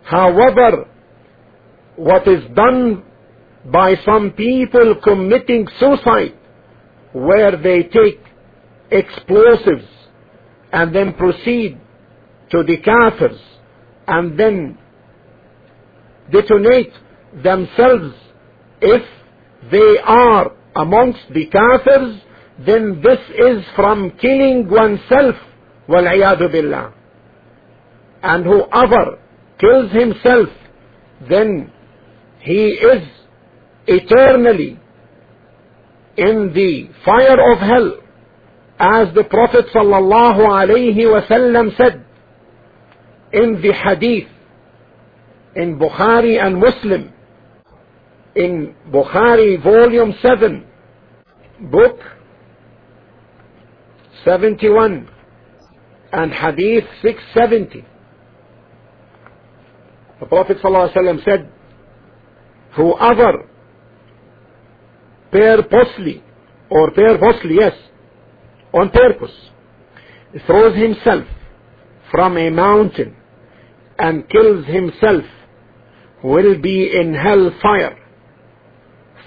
However, what is done by some people committing suicide, where they take explosives and then proceed to the kafirs and then detonate themselves if they are amongst the kafirs, then this is from killing oneself, وَالْعِيَاذُ billah. And whoever kills himself, then he is eternally in the fire of hell, as the Prophet sallallahu alayhi wasallam said in the hadith in Bukhari and Muslim in Bukhari volume 7 book 71 and hadith 670 the Prophet ﷺ said whoever purposely or purposely yes on purpose throws himself from a mountain and kills himself will be in hell fire,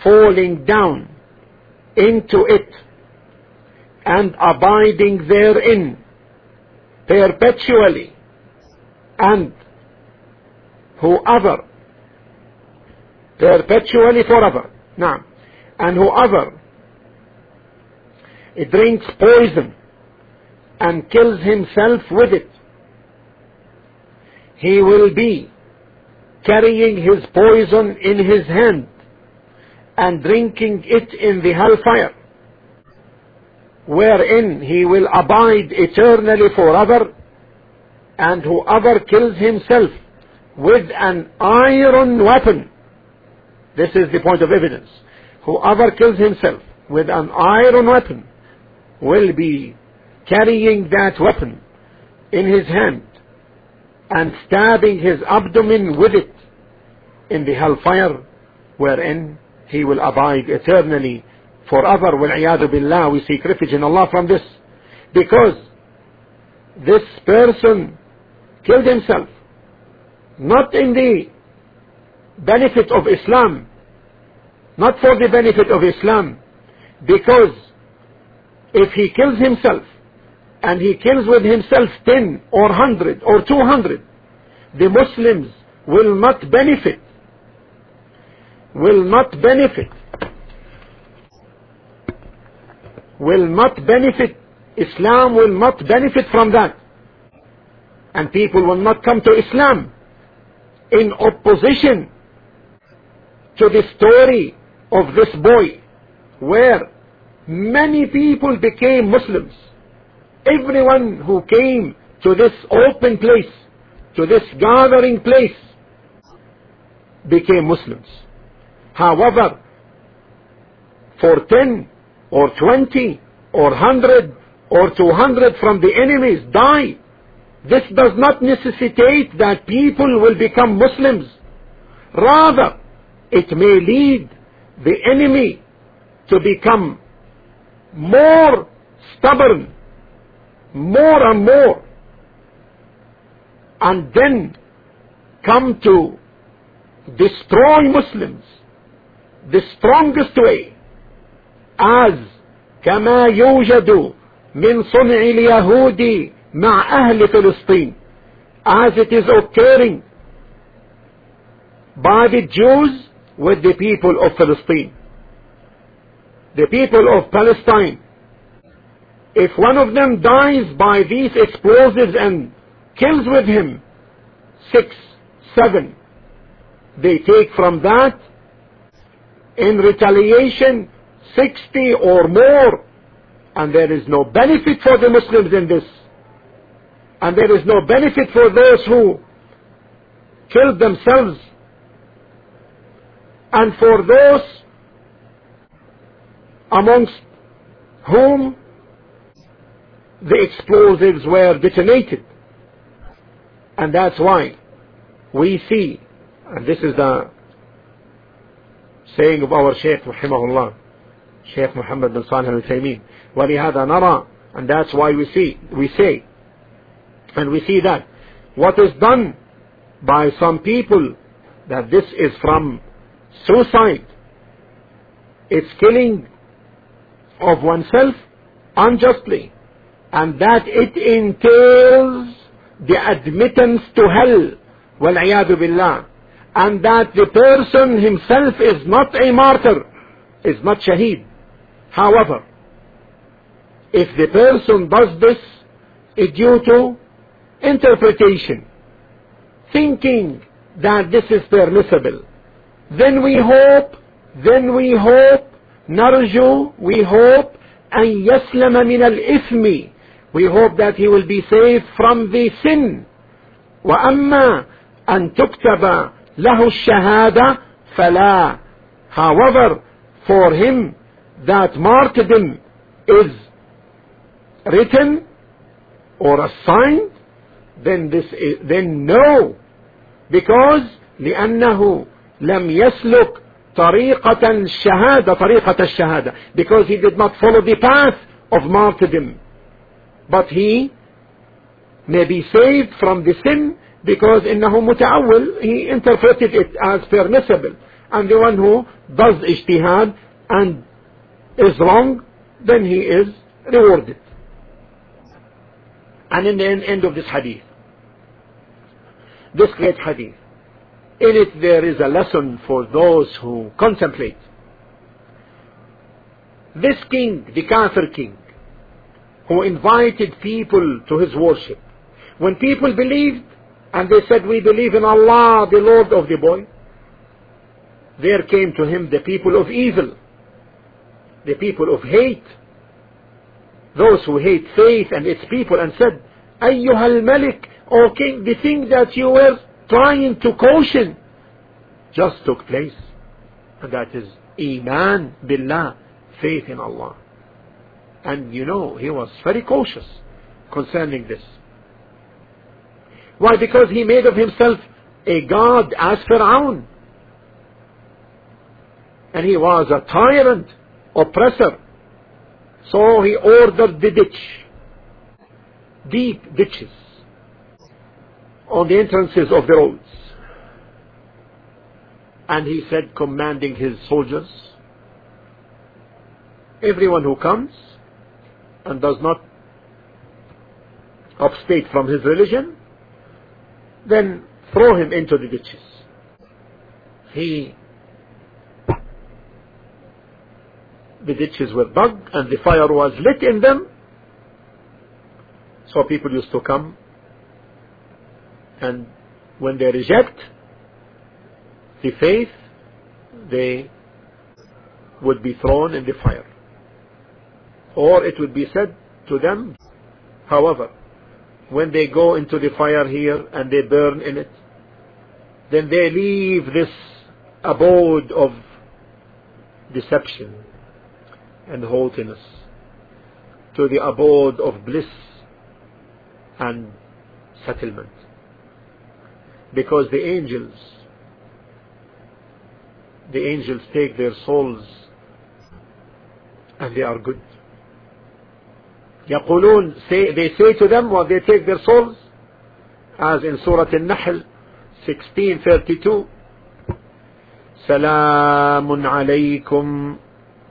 falling down into it and abiding therein perpetually. And whoever perpetually forever. Now, and whoever drinks poison and kills himself with it, he will be carrying his poison in his hand and drinking it in the hellfire, wherein he will abide eternally forever, and whoever kills himself with an iron weapon, this is the point of evidence, whoever kills himself with an iron weapon will be carrying that weapon in his hand and stabbing his abdomen with it in the hellfire wherein he will abide eternally forever وَالْعِيَاذُ billah we seek refuge in Allah from this because this person killed himself not in the benefit of Islam not for the benefit of Islam because if he kills himself and he kills with himself 10 or 100 or 200 the Muslims will not benefit will not benefit will not benefit Islam will not benefit from that. And people will not come to Islam in opposition to the story of this boy where many people became Muslims. Everyone who came to this open place to this gathering place became Muslims. However for 10 or 20 or 100 or 200 from the enemies die this does not necessitate that people will become Muslims. Rather it may lead the enemy to become more stubborn more and more and then come to destroy Muslims the strongest way as كما يوجد من صنع اليهود مع أهل فلسطين as it is occurring by the Jews with the people of Palestine. The people of Palestine. If one of them dies by these explosives and kills with him six, seven, they take from that in retaliation 60 or more and there is no benefit for the Muslims in this. And there is no benefit for those who killed themselves and for those amongst whom the explosives were detonated. And that's why we see, and this is the saying of our Shaykh Muhammadullah, Shaykh Muhammad bin Salih al-Uthaymin, وَلِهَذَا نَرَى And that's why we see, we say, and we see that what is done by some people, that this is from suicide it's killing of oneself unjustly and that it entails the admittance to hell والعياذ billah and that the person himself is not a martyr is not shaheed however if the person does this is due to interpretation thinking that this is permissible then we hope then we hope نرجو we hope أن يسلم من الإثم we hope that he will be saved from the sin وأما أن تكتب له الشهادة فلا however for him that martyrdom is written or assigned then this is, then no because لأنه لم يسلك طريقة الشهادة طريقة الشهادة because he did not follow the path of martyrdom but he may be saved from the sin because إنه متعول he interpreted it as permissible and the one who does ijtihad and is wrong then he is rewarded and in the end of this hadith this great hadith in it there is a lesson for those who contemplate this king the Kafir king who invited people to his worship when people believed and they said we believe in Allah the Lord of the boy there came to him the people of evil the people of hate those who hate faith and its people and said أيها الملك O king the thing that you were trying to caution just took place. And that is iman billah faith in Allah. And you know he was very cautious concerning this. Why? Because he made of himself a god as Fir'aun. And he was a tyrant oppressor. So he ordered the ditch deep ditches on the entrances of the roads and he said commanding his soldiers everyone who comes and does not abstate from his religion then throw him into the ditches. He the ditches were dug and the fire was lit in them. So people used to come and when they reject the faith they would be thrown in the fire. Or it would be said to them however when they go into the fire here and they burn in it then they leave this abode of deception and haughtiness to the abode of bliss and settlement because the angels the angels take their souls and they are good يقولون say, they say to them when they take their souls as in Surah Al-Nahl 1632 سلام عليكم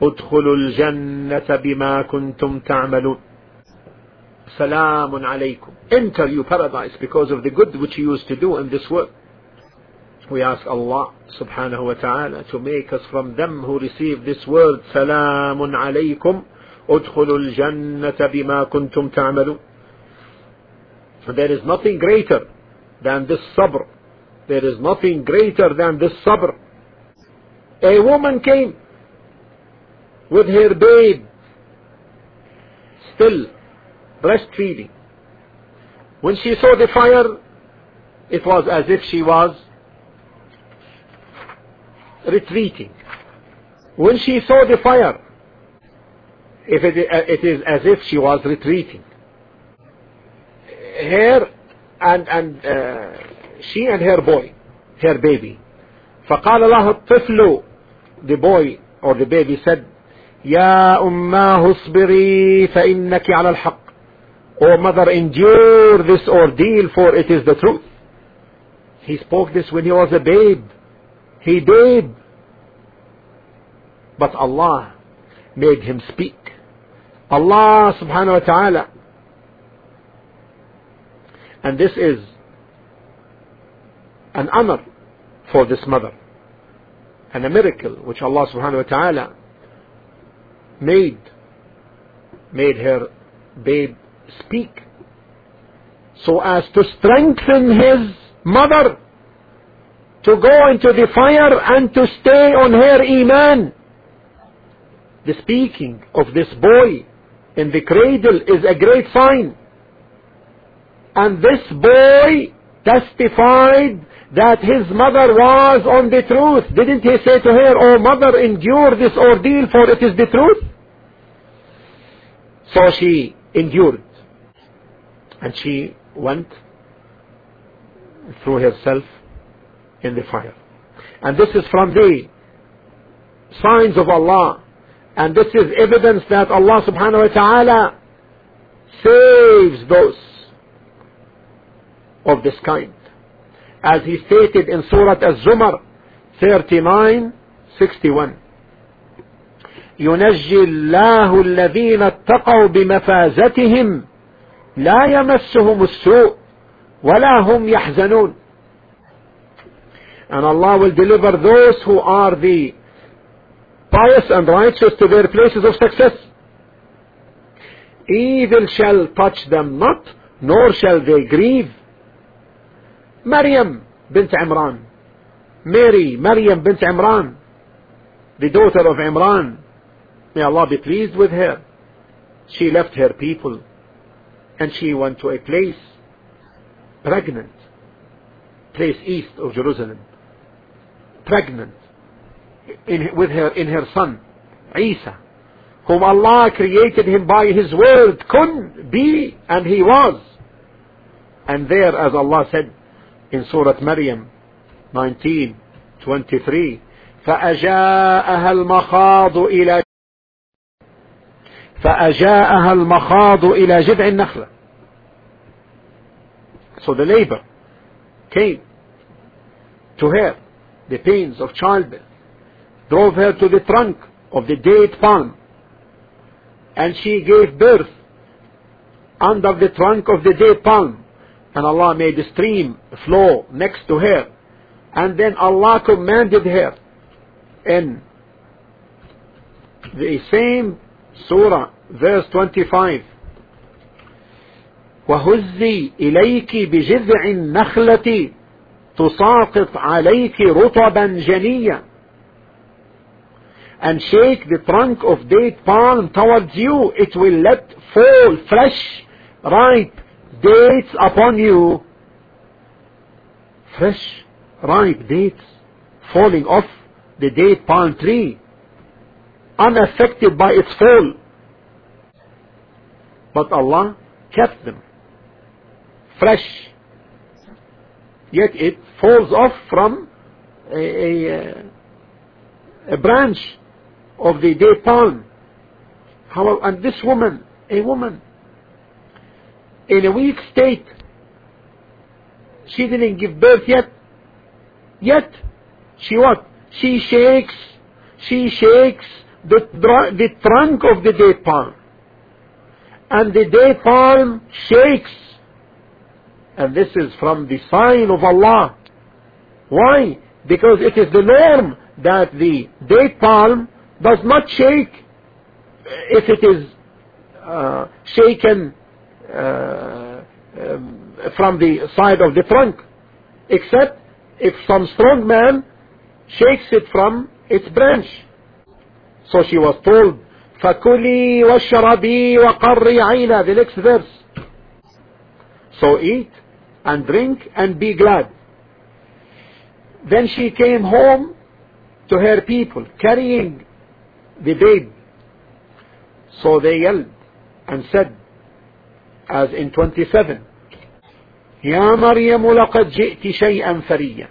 ادخلوا الجنة بما كنتم تعملون سلام عليكم enter you paradise because of the good which you used to do in this world we ask Allah subhanahu wa ta'ala to make us from them who receive this word سلام عليكم ادخلوا الجنة بما كنتم تعملون there is nothing greater than this sabr there is nothing greater than this sabr a woman came with her babe still breastfeeding when she saw the fire it was as if she was retreating when she saw the fire if it, it is as if she was retreating her and and uh, she and her boy her baby فقال له الطفل the boy or the baby said يا أماه اصبري فإنك على الحق O mother endure this ordeal for it is the truth. He spoke this when he was a babe. He did. But Allah made him speak. Allah subhanahu wa ta'ala. And this is an honor for this mother. And a miracle which Allah subhanahu wa ta'ala made made her babe speak so as to strengthen his mother to go into the fire and to stay on her iman the speaking of this boy in the cradle is a great sign and this boy testified that his mother was on the truth. Didn't he say to her, Oh mother, endure this ordeal for it is the truth? So she endured And she went through herself in the fire. And this is from the signs of Allah. And this is evidence that Allah subhanahu wa ta'ala saves those of this kind. as he stated in Surah Az-Zumar 39:61 ينجي الله الذين اتقوا بمفازتهم لا يمسهم السوء ولا هم يحزنون and Allah will deliver those who are the pious and righteous to their places of success evil shall touch them not nor shall they grieve Maryam bint Imran Mary Maryam bint Imran the daughter of Imran may Allah be pleased with her she left her people and she went to a place pregnant place east of Jerusalem pregnant in, with her in her son Isa whom Allah created him by his word kun be and he was and there as Allah said in Surah Maryam 19:23 فأجاءها المخاض إلى فأجاءها المخاض إلى جذع النخلة so the labor came to her the pains of childbirth drove her to the trunk of the date palm and she gave birth under the trunk of the date palm and Allah made a stream flow next to her and then Allah commanded her in the same surah verse 25 وهزي إليك بجذع النخلة تساقط عليك رطبا جنيا and shake the trunk of date palm towards you it will let fall fresh ripe dates upon you fresh ripe dates falling off the date palm tree unaffected by its fall. But Allah kept them. Fresh. Yet it falls off from a, a, uh, a branch of the date palm. How, and this woman a woman in a weak state she didn't give birth yet. Yet she what? She shakes. She shakes the, the trunk of the date palm. And the date palm shakes. And this is from the sign of Allah. Why? Because it is the norm that the date palm does not shake. If it is uh, shaken uh, um, from the side of the trunk. Except if some strong man shakes it from its branch so she was told فكلي واشربي وقري عينا the next verse so eat and drink and be glad then she came home to her people carrying the babe so they yelled and said as in 27 يا مريم لقد جئت شيئا فريا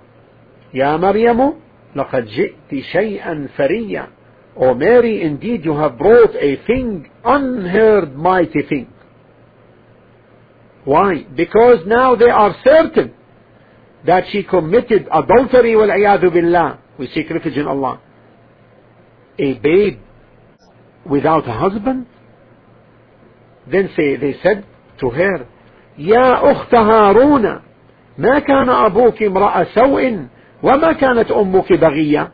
يا مريم لقد جئت شيئا فريا O Mary, indeed you have brought a thing, unheard mighty thing. Why? Because now they are certain that she committed adultery والعياذ billah. We seek refuge in Allah. A babe without a husband? Then say, they said to her, يا أخت هارون ما كان أبوك امرأ سوء وما كانت أمك بغية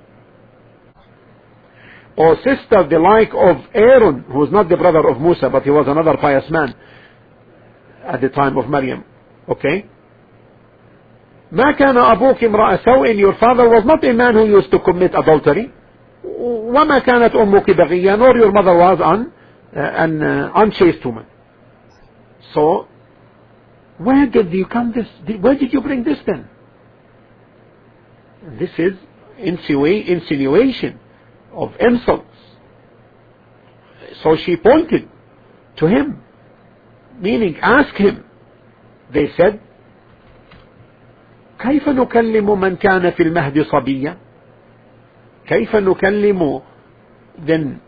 or sister the like of Aaron, who was not the brother of Musa, but he was another pious man at the time of Maryam. Okay? ما كان أبوك امرأ سوء your father was not a man who used to commit adultery وما كانت أمك بغية nor your mother was an, uh, an uh, unchaste woman so where did you come this where did you bring this then this is insinuation of insults. So she pointed to him, meaning ask him. They said, كيف نكلم من كان في المهد صبيا كيف نكلم then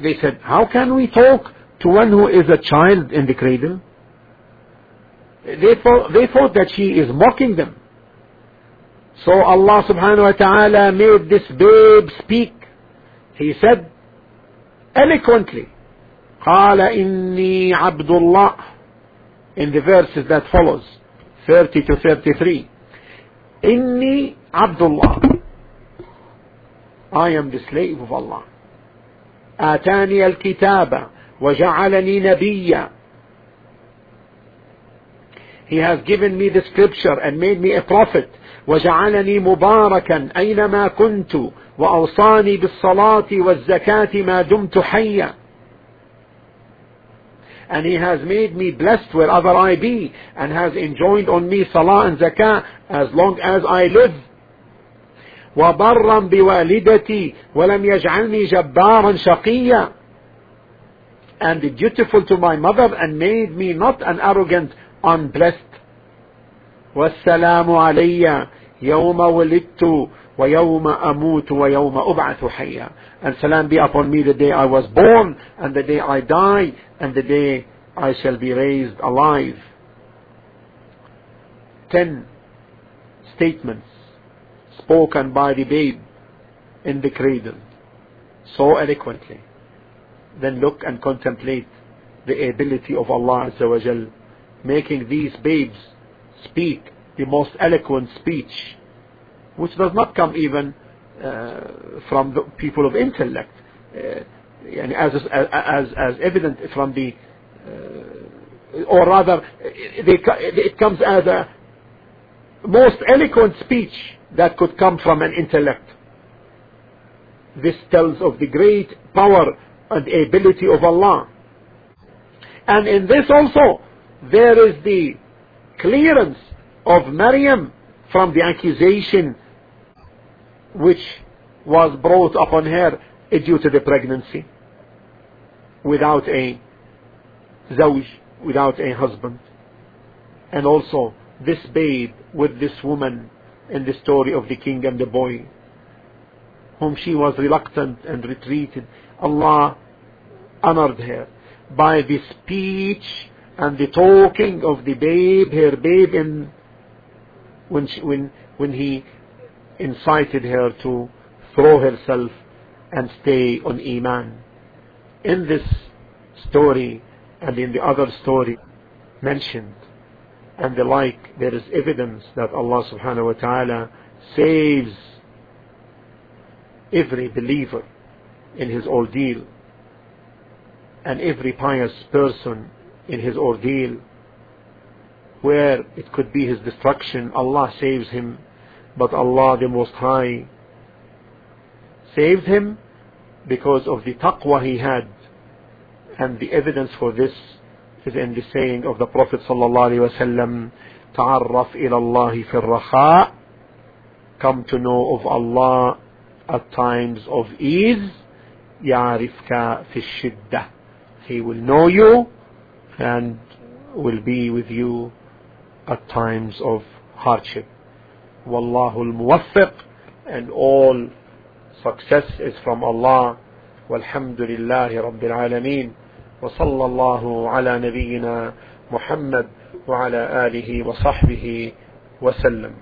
they said how can we talk to one who is a child in the cradle they thought, they thought that she is mocking them So Allah subhanahu wa ta'ala made this babe speak. He said eloquently, قال إني عبد الله in the verses that follows 30 to 33 إني عبد الله I am the slave of Allah آتاني الكتاب وجعلني نبيا He has given me the scripture and made me a prophet وجعلني مباركا أينما كنت وأوصاني بالصلاة والزكاة ما دمت حيا and he has made me blessed wherever I be and has enjoined on me salah and zakah as long as I live وبرا بوالدتي ولم يجعلني جبارا شقيا and dutiful to my mother and made me not an arrogant unblessed والسلام علي يوم ولدت ويوم أموت ويوم أبعث حيا and salam be upon me the day I was born and the day I die and the day I shall be raised alive ten statements spoken by the babe in the cradle so eloquently then look and contemplate the ability of Allah Azza wa Jal making these babes speak the most eloquent speech which does not come even uh, from the people of intellect. Uh, as, as, as evident from the uh, or rather they, it comes as a most eloquent speech that could come from an intellect. This tells of the great power and ability of Allah. And in this also there is the clearance of Maryam from the accusation which was brought upon her due to the pregnancy without a zawj, without a husband. And also this babe with this woman in the story of the king and the boy, whom she was reluctant and retreated. Allah honored her by the speech and the talking of the babe, her babe, in, when, she, when, when he incited her to throw herself and stay on Iman. In this story and in the other story mentioned and the like, there is evidence that Allah subhanahu wa ta'ala saves every believer in his ordeal and every pious person in his ordeal where it could be his destruction Allah saves him but Allah the Most High saved him because of the taqwa he had and the evidence for this is in the saying of the Prophet sallallahu alaihi wasallam تعرف إلى الله في الرخاء come to know of Allah at times of ease يعرفك في الشدة he will know you and will be with you at times of hardship والله الموفق and all success is from Allah والحمد لله رب العالمين وصلى الله على نبينا محمد وعلى آله وصحبه وسلم